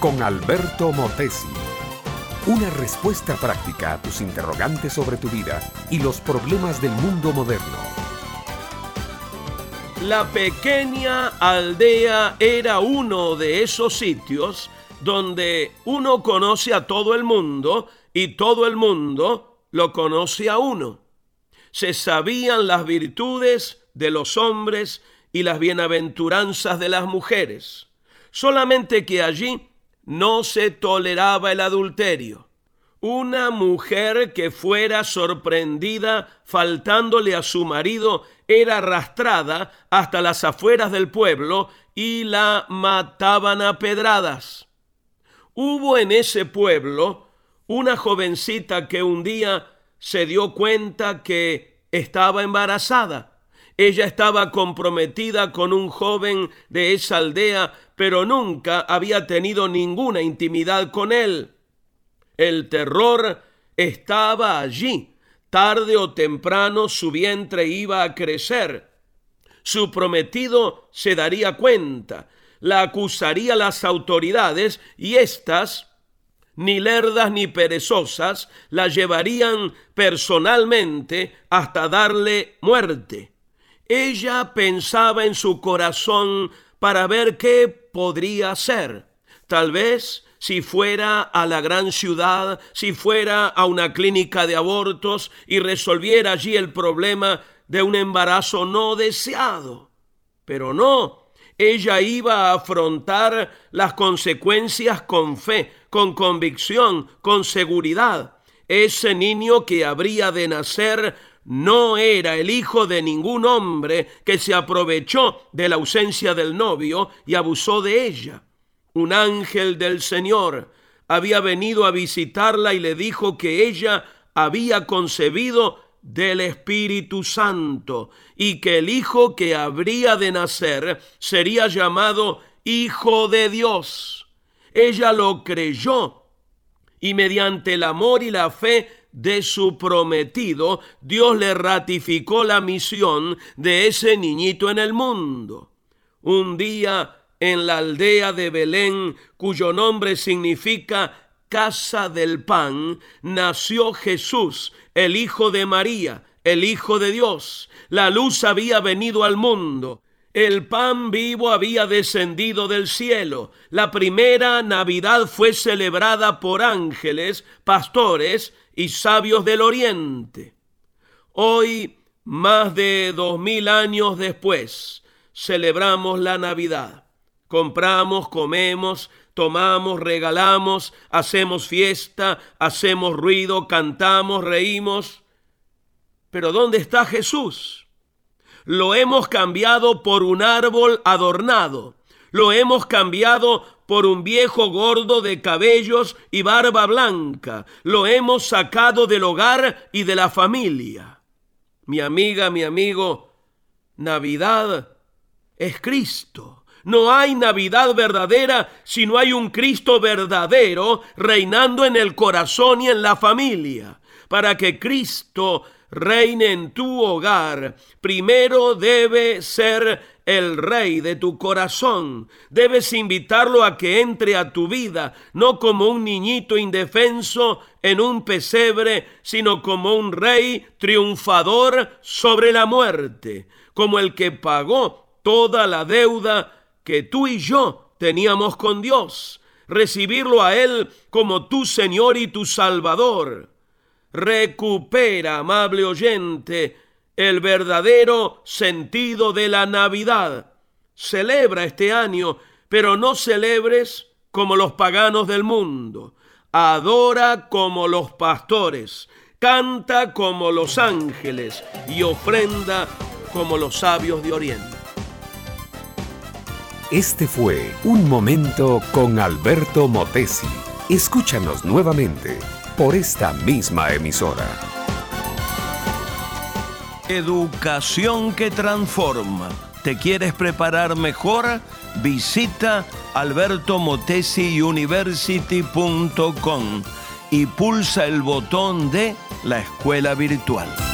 con Alberto Motesi. Una respuesta práctica a tus interrogantes sobre tu vida y los problemas del mundo moderno. La pequeña aldea era uno de esos sitios donde uno conoce a todo el mundo y todo el mundo lo conoce a uno. Se sabían las virtudes de los hombres y las bienaventuranzas de las mujeres. Solamente que allí no se toleraba el adulterio. Una mujer que fuera sorprendida faltándole a su marido era arrastrada hasta las afueras del pueblo y la mataban a pedradas. Hubo en ese pueblo una jovencita que un día se dio cuenta que estaba embarazada. Ella estaba comprometida con un joven de esa aldea, pero nunca había tenido ninguna intimidad con él. El terror estaba allí. Tarde o temprano su vientre iba a crecer. Su prometido se daría cuenta, la acusaría las autoridades y éstas ni lerdas ni perezosas, la llevarían personalmente hasta darle muerte. Ella pensaba en su corazón para ver qué podría hacer. Tal vez si fuera a la gran ciudad, si fuera a una clínica de abortos y resolviera allí el problema de un embarazo no deseado. Pero no, ella iba a afrontar las consecuencias con fe, con convicción, con seguridad. Ese niño que habría de nacer no era el hijo de ningún hombre que se aprovechó de la ausencia del novio y abusó de ella. Un ángel del Señor había venido a visitarla y le dijo que ella había concebido del Espíritu Santo y que el Hijo que habría de nacer sería llamado Hijo de Dios. Ella lo creyó y mediante el amor y la fe de su prometido, Dios le ratificó la misión de ese niñito en el mundo. Un día en la aldea de Belén, cuyo nombre significa casa del pan, nació Jesús, el Hijo de María, el Hijo de Dios. La luz había venido al mundo. El pan vivo había descendido del cielo. La primera Navidad fue celebrada por ángeles, pastores y sabios del oriente. Hoy, más de dos mil años después, celebramos la Navidad. Compramos, comemos, tomamos, regalamos, hacemos fiesta, hacemos ruido, cantamos, reímos. Pero ¿dónde está Jesús? Lo hemos cambiado por un árbol adornado. Lo hemos cambiado por un viejo gordo de cabellos y barba blanca. Lo hemos sacado del hogar y de la familia. Mi amiga, mi amigo, Navidad es Cristo. No hay Navidad verdadera si no hay un Cristo verdadero reinando en el corazón y en la familia. Para que Cristo reine en tu hogar, primero debe ser el rey de tu corazón. Debes invitarlo a que entre a tu vida, no como un niñito indefenso en un pesebre, sino como un rey triunfador sobre la muerte, como el que pagó toda la deuda que tú y yo teníamos con Dios, recibirlo a Él como tu Señor y tu Salvador. Recupera, amable oyente, el verdadero sentido de la Navidad. Celebra este año, pero no celebres como los paganos del mundo. Adora como los pastores, canta como los ángeles y ofrenda como los sabios de Oriente. Este fue Un Momento con Alberto Motesi. Escúchanos nuevamente por esta misma emisora. Educación que transforma. ¿Te quieres preparar mejor? Visita albertomotesiuniversity.com y pulsa el botón de la escuela virtual.